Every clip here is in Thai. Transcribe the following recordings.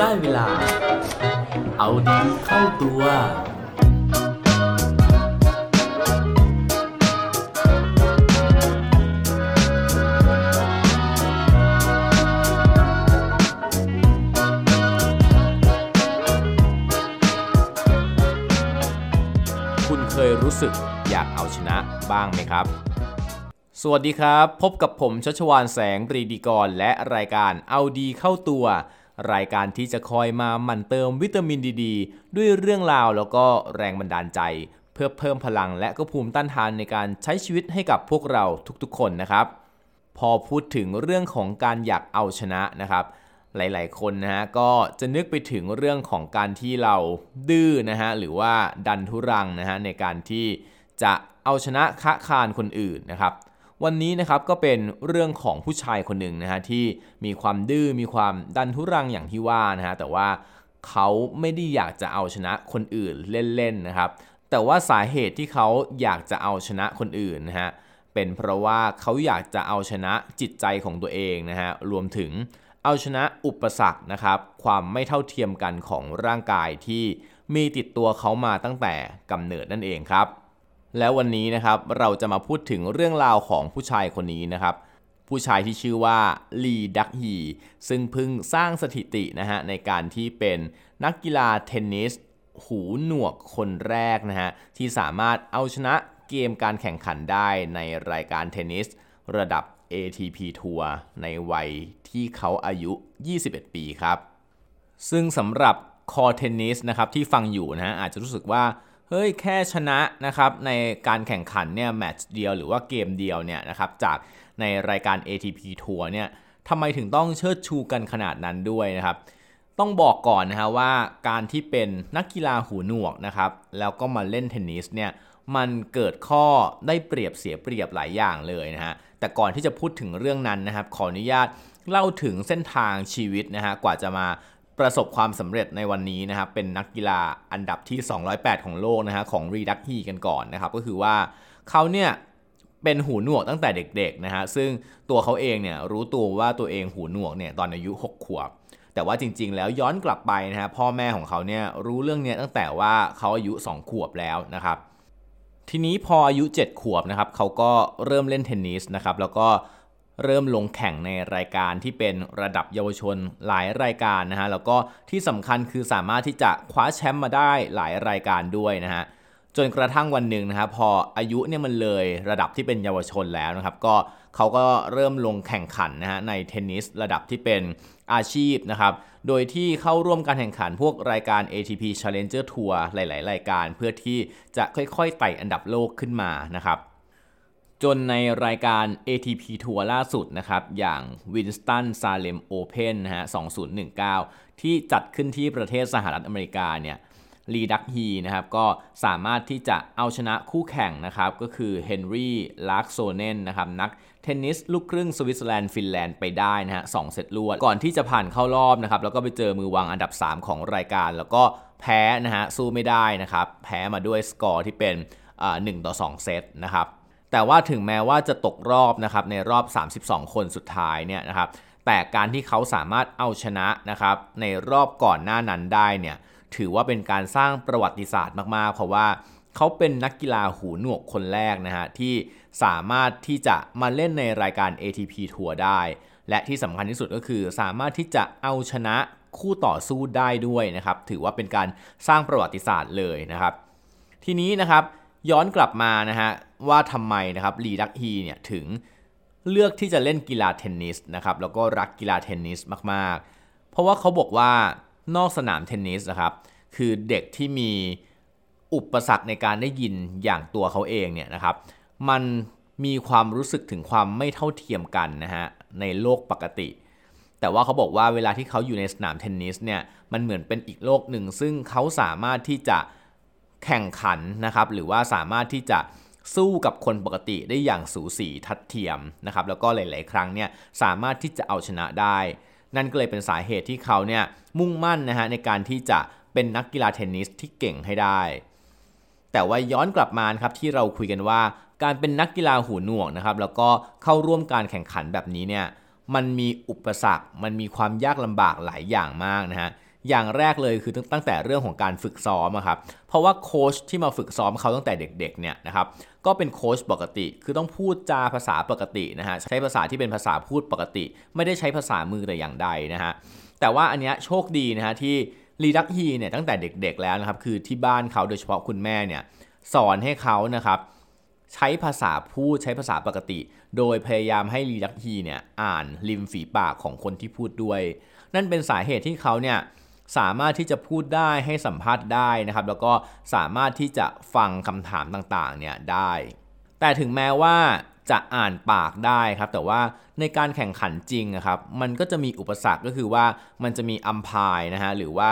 ได้เวลา เอาดีเข้าตัว คุณเคยรู้สึกอยากเอาชนะบ้างไหมครับ สวัสดีครับ พบกับผมชัชวานแสงปรีดีกร และรายการเอาดีเข้าตัว รายการที่จะคอยมาหมั่นเติมวิตามินดีดด้วยเรื่องราวแล้วก็แรงบันดาลใจ เพื่อเพิ่มพลังและก็ภูมิต้านทานในการใช้ชีวิตให้กับพวกเราทุกๆ คนนะครับ พอพูดถึงเรื่องของการอยากเอาชนะนะครับ หลายๆ คนนะฮะก็จะนึกไปถึงเรื่องของการที่เราดื้อนะฮะหรือว่าดันทุรังนะฮะในการที่จะเอาชนะคะคานคนอื่นนะครับ วันนี้นะครับก็เป็นเรื่องของผู้ชายคนหนึ่งนะฮะที่มีความดื้อมีความดันทุรังอย่างที่ว่านะฮะแต่ว่าเขาไม่ได้อยากจะเอาชนะคนอื่นเล่นๆนะครับ แต่ว่าสาเหตุที่เขาอยากจะเอาชนะคนอื่นนะฮะเป็นเพราะว่าเขาอยากจะเอาชนะจิตใจของตัวเองนะฮะรวมถึงเอาชนะอุปสรรคนะครับความไม่เท่าเทียมกันของร่างกายที่มีติดตัวเขามาตั้งแต่กำเนิดนั่นเองครับ แล้ววันนี้นะครับเราจะมาพูดถึงเรื่องราวของผู้ชายคนนี้นะครับ ผู้ชายที่ชื่อว่าลีดักฮีซึ่งเพิ่งสร้างสถิตินะฮะในการที่เป็นนักกีฬาเทนนิส หูหนวกคนแรกนะฮะที่สามารถเอาชนะเกมการแข่งขันได้ในรายการเทนนิส ระดับ ATP ทัวร์ในวัยที่เขาอายุ 21 ปีครับ ซึ่งสำหรับคอเทนนิสนะครับที่ฟังอยู่นะฮะอาจจะรู้สึกว่า เฮ้ยแค่ชนะนะครับในการแข่งขันเนี่ยแมตช์เดียวหรือว่าเกมเดียวเนี่ยนะครับจากในรายการ ATP ทัวร์เนี่ยทำไมถึงต้องเชิดชูกันขนาดนั้นด้วยนะครับต้องบอกก่อนนะฮะว่าการที่เป็นนักกีฬาหูหนวกนะครับแล้วก็มาเล่นเทนนิสเนี่ยมันเกิดข้อได้เปรียบเสียเปรียบหลายอย่างเลยนะฮะแต่ก่อนที่จะพูดถึงเรื่องนั้นนะครับขออนุญาตเล่าถึงเส้นทางชีวิตนะฮะกว่าจะมา ประสบความสำเร็จในวันนี้นะครับเป็นนักกีฬาอันดับที่ 208 ของโลกนะฮะของรีดักฮีกันก่อนนะครับก็คือว่าเขาเนี่ยเป็นหูหนวกตั้งแต่เด็กๆนะฮะซึ่งตัวเขาเองเนี่ยรู้ตัวว่าตัวเองหูหนวกเนี่ยตอนอายุ 6 ขวบ แต่ว่าจริงๆ แล้วย้อนกลับไปนะฮะพ่อแม่ของเขาเนี่ยรู้เรื่องเนี้ตั้งแต่ว่าเขาอายุ 2 ขวบแล้วนะครับทีนี้พออายุ 7 ขวบนะครับเขาก็เริ่มเล่นเทนนิสนะครับแล้วก็ เริ่มลงแข่งในรายการที่เป็นระดับเยาวชนหลายรายการนะฮะแล้วก็ที่สำคัญคือสามารถที่จะคว้าแชมป์มาได้หลายรายการด้วยนะฮะจนกระทั่งวันหนึ่งนะครับพออายุเนี่ยมันเลยระดับที่เป็นเยาวชนแล้วนะครับ ก็เขาก็เริ่มลงแข่งขันนะฮะในเทนนิสระดับที่เป็นอาชีพนะครับ โดยที่เข้าร่วมการแข่งขันพวกรายการ ATP Challenger Tour หลาย ๆ รายการ เพื่อที่จะค่อย ๆ ไต่อันดับโลกขึ้นมานะครับ จนในรายการ ATP ทัวร์ล่าสุดนะครับ อย่าง Winston Salem Open นะฮะ 2019 ที่จัดขึ้นที่ประเทศสหรัฐอเมริกาเนี่ยลีดักฮีนะครับ ก็สามารถที่จะเอาชนะคู่แข่งนะครับ ก็คือเฮนรี่ลาร์กโซเนนนะครับ นักเทนนิสลูกครึ่งสวิตเซอร์แลนด์ฟินแลนด์ไปได้นะฮะสองเซตรวด ก่อนที่จะผ่านเข้ารอบนะครับ แล้วก็ไปเจอมือวางอันดับ 3 ของรายการ แล้วก็แพ้นะฮะสู้ไม่ได้นะครับ แพ้มาด้วยสกอร์ที่เป็นหนึ่งต่อ2 เซตนะครับ แต่ว่าถึงแม้ว่าจะตกรอบนะครับในรอบ 32 คนสุดท้ายเนี่ยนะครับแต่การที่เขาสามารถเอาชนะนะครับในรอบก่อนหน้านั้นได้เนี่ยถือว่าเป็นการสร้างประวัติศาสตร์มากๆ เพราะว่าเขาเป็นนักกีฬาหูหนวกคนแรกนะฮะที่สามารถที่จะมาเล่นในรายการ ATP ทัวร์ได้ และที่สำคัญที่สุดก็คือสามารถที่จะเอาชนะคู่ต่อสู้ได้ด้วยนะครับ ถือว่าเป็นการสร้างประวัติศาสตร์เลยนะครับ ทีนี้นะครับ ย้อนกลับมานะฮะว่าทำไมนะครับลีดักฮีเนี่ยถึงเลือกที่จะเล่นกีฬาเทนนิสนะครับแล้วก็รักกีฬาเทนนิสมากๆ เพราะว่าเขาบอกว่านอกสนามเทนนิสนะครับคือเด็กที่มีอุปสรรคในการได้ยินอย่างตัวเขาเองเนี่ยนะครับมันมีความรู้สึกถึงความไม่เท่าเทียมกันนะฮะในโลกปกติ แต่ว่าเขาบอกว่าเวลาที่เขาอยู่ในสนามเทนนิสเนี่ยมันเหมือนเป็นอีกโลกหนึ่ง ซึ่งเขาสามารถที่จะ แข่งขันนะครับหรือว่าสามารถที่จะสู้กับคนปกติได้อย่างสูสีทัดเทียมนะครับแล้วก็หลาย ๆ ครั้งเนี่ยสามารถที่จะเอาชนะได้ นั่นก็เลยเป็นสาเหตุที่เขาเนี่ยมุ่งมั่นนะฮะในการที่จะเป็นนักกีฬาเทนนิสที่เก่งให้ได้ แต่ว่าย้อนกลับมาครับที่เราคุยกันว่า การเป็นนักกีฬาหูหนวกนะครับแล้วก็เข้าร่วมการแข่งขันแบบนี้เนี่ยมันมีอุปสรรค มันมีความยากลำบากหลายอย่างมากนะฮะ อย่างแรกเลยคือตั้งแต่เรื่องของการฝึกซ้อมครับ เพราะว่าโค้ชที่มาฝึกซ้อมเขาตั้งแต่เด็กๆเนี่ยนะครับก็เป็นโค้ชปกติ คือต้องพูดจาภาษาปกตินะฮะใช้ภาษาที่เป็นภาษาพูดปกติ ไม่ได้ใช้ภาษามือแต่อย่างใดนะฮะแต่ว่าอันเนี้ยโชคดีนะฮะที่ลีดักฮีเนี่ยตั้งแต่เด็กๆแล้วนะครับคือที่บ้านเขาโดยเฉพาะคุณแม่เนี่ยสอนให้เขานะครับใช้ภาษาพูดใช้ภาษาปกติ โดยพยายามให้ลีดักฮีเนี่ยอ่านริมฝีปากของคนที่พูดด้วย นั่นเป็นสาเหตุที่เขาเนี่ย สามารถที่จะพูดได้ให้สัมภาษณ์ได้นะครับ แล้วก็สามารถที่จะฟังคำถามต่างๆเนี่ยได้ แต่ถึงแม้ว่าจะอ่านปากได้ครับ แต่ว่าในการแข่งขันจริงนะครับ มันก็จะมีอุปสรรคก็คือว่ามันจะมีอัมพายนะฮะหรือว่า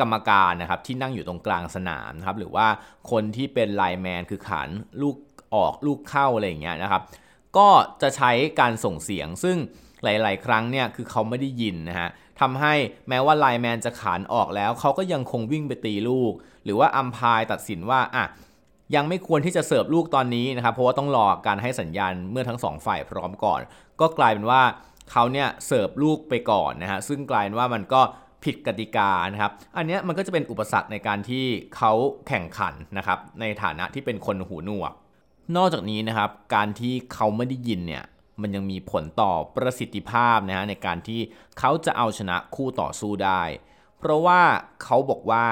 กรรมการนะครับที่นั่งอยู่ตรงกลางสนามนะครับหรือว่าคนที่เป็นไลแมนคือขันลูกออกลูกเข้าอะไรอย่างเงี้ยนะครับ ก็จะใช้การส่งเสียงซึ่งหลาย ๆ ครั้งเนี่ยคือเขาไม่ได้ยินนะฮะ ทำให้แม้ว่าไลแมนจะขานออกแล้ว เขาก็ยังคงวิ่งไปตีลูก หรือว่าอัมพายตัดสินว่าอะยังไม่ควรที่จะเสิร์ฟลูกตอนนี้นะครับ เพราะว่าต้องรอการให้สัญญาณเมื่อทั้งสองฝ่ายพร้อมก่อน ก็กลายเป็นว่าเขาเนี่ยเสิร์ฟลูกไปก่อนนะฮะซึ่งกลายเป็นว่ามันก็ผิดกติกานะครับ อันนี้มันก็จะเป็นอุปสรรคในการที่เขาแข่งขันนะครับในฐานะที่เป็นคนหูหนวก นอกจากนี้นะครับการที่เขาไม่ได้ยินเนี่ย มันยังมีผลต่อประสิทธิภาพนะฮะในการที่เขาจะเอาชนะคู่ต่อสู้ได้ เพราะว่าเขาบอกว่า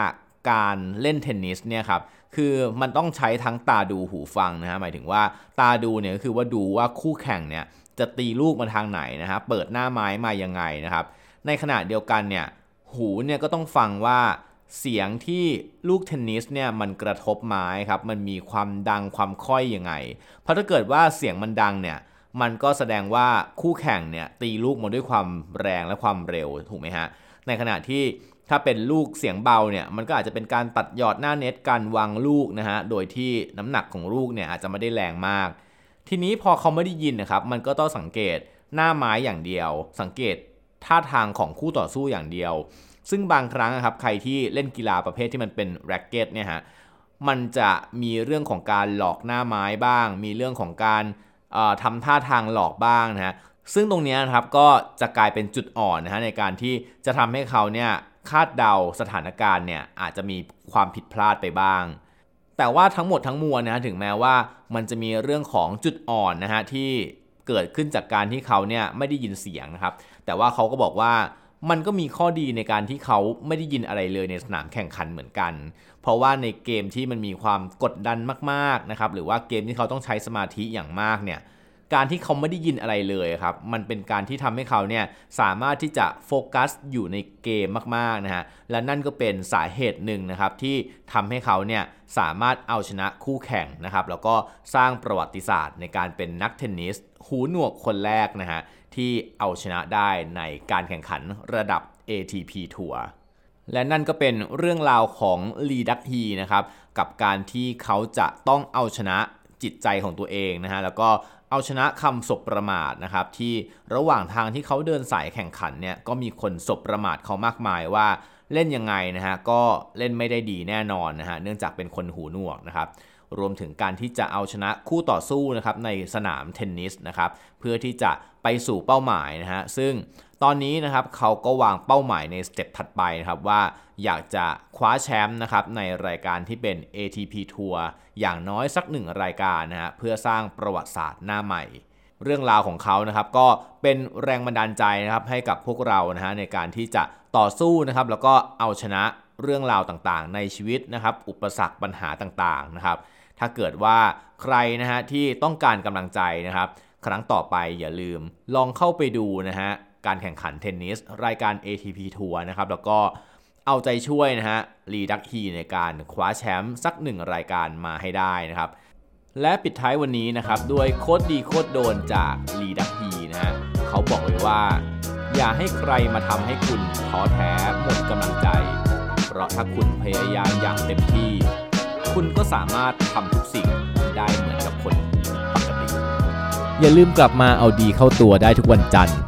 การเล่นเทนนิสเนี่ยครับคือมันต้องใช้ทั้งตาดูหูฟังนะฮะหมายถึงว่าตาดูเนี่ยก็คือว่าดูว่าคู่แข่งเนี่ยจะตีลูกมาทางไหนนะฮะเปิดหน้าไม้มายังไงนะครับ ในขณะเดียวกันเนี่ยหูเนี่ยก็ต้องฟังว่าเสียงที่ลูกเทนนิสเนี่ยมันกระทบไม้ครับมันมีความดังความค่อยยังไง เพราะถ้าเกิดว่าเสียงมันดังเนี่ย มันก็แสดงว่าคู่แข่งเนี่ยตีลูกมาด้วยความแรงและความเร็วถูกไหมฮะ ในขณะที่ถ้าเป็นลูกเสียงเบาเนี่ยมันก็อาจจะเป็นการตัดยอดหน้าเน็ตการวางลูกนะฮะโดยที่น้ำหนักของลูกเนี่ยอาจจะไม่ได้แรงมาก ทีนี้พอเขาไม่ได้ยินนะครับมันก็ต้องสังเกตหน้าไม้อย่างเดียว สังเกตท่าทางของคู่ต่อสู้อย่างเดียว ซึ่งบางครั้งครับใครที่เล่นกีฬาประเภทที่มันเป็นแร็กเก็ตเนี่ยฮะมันจะมีเรื่องของการหลอกหน้าไม้บ้าง มีเรื่องของการ ทำท่าทางหลอกบ้างนะฮะซึ่งตรงนี้นะครับก็จะกลายเป็นจุดอ่อนนะฮะในการที่จะทำให้เขาเนี่ยคาดเดาสถานการณ์เนี่ยอาจจะมีความผิดพลาดไปบ้าง แต่ว่าทั้งหมดทั้งมวลนะถึงแม้ว่ามันจะมีเรื่องของจุดอ่อนนะฮะที่เกิดขึ้นจากการที่เขาเนี่ยไม่ได้ยินเสียงนะครับ แต่ว่าเขาก็บอกว่า มันก็มีข้อดีในการที่เขาไม่ได้ยินอะไรเลยในสนามแข่งขันเหมือนกัน เพราะว่าในเกมที่มันมีความกดดันมากๆนะครับหรือว่าเกมที่เขาต้องใช้สมาธิอย่างมากเนี่ย การที่เขาไม่ได้ยินอะไรเลยครับ มันเป็นการที่ทำให้เขาเนี่ยสามารถที่จะโฟกัสอยู่ในเกมมากๆนะฮะ และนั่นก็เป็นสาเหตุหนึ่งนะครับที่ทำให้เขาเนี่ยสามารถเอาชนะคู่แข่งนะครับ แล้วก็สร้างประวัติศาสตร์ในการเป็นนักเทนนิส หูหนวกคนแรกนะฮะที่เอาชนะได้ในการแข่งขันระดับ ATP ทัวร์และนั่นก็เป็นเรื่องราวของลีดักฮีนะครับ กับการที่เขาจะต้องเอาชนะจิตใจของตัวเองนะฮะแล้วก็ เอาชนะคำสบประมาทนะครับที่ระหว่างทางที่เขาเดินสายแข่งขันเนี่ยก็มีคนสบประมาทเขามากมายว่าเล่นยังไงนะฮะก็เล่นไม่ได้ดีแน่นอนนะฮะเนื่องจากเป็นคนหูหนวกนะครับรวมถึงการที่จะเอาชนะคู่ต่อสู้นะครับในสนามเทนนิสนะครับเพื่อที่จะไปสู่เป้าหมายนะฮะซึ่ง ตอนนี้นะครับเขาก็วางเป้าหมายในสเต็ปถัดไปนะครับว่าอยากจะคว้าแชมป์นะครับในรายการที่เป็น ATP ทัวร์อย่างน้อยสักหนึ่งรายการนะฮะเพื่อสร้างประวัติศาสตร์หน้าใหม่ เรื่องราวของเขานะครับก็เป็นแรงบันดาลใจนะครับให้กับพวกเรานะฮะในการที่จะต่อสู้นะครับแล้วก็เอาชนะเรื่องราวต่างๆ ในชีวิตนะครับอุปสรรคปัญหาต่างๆนะครับถ้าเกิดว่าใครนะฮะที่ต้องการกำลังใจนะครับ ครั้งต่อไปอย่าลืมลองเข้าไปดูนะฮะ การแข่งขันเทนนิสรายการ ATP ทัวร์นะครับแล้วก็เอาใจช่วยนะฮะลีดักฮีในการคว้าแชมป์สักหนึ่งรายการมาให้ได้นะครับและปิดท้ายวันนี้นะครับด้วยโคตรดีโคตรโดนจากลีดักฮีนะฮะเขาบอกไว้ว่า อย่าให้ใครมาทำให้คุณท้อแท้หมดกำลังใจ เพราะถ้าคุณพยายามอย่างเต็มที่ คุณก็สามารถทำทุกสิ่งได้เหมือนกับคนปกติ อย่าลืมกลับมาเอาดีเข้าตัวได้ทุกวันจันทร์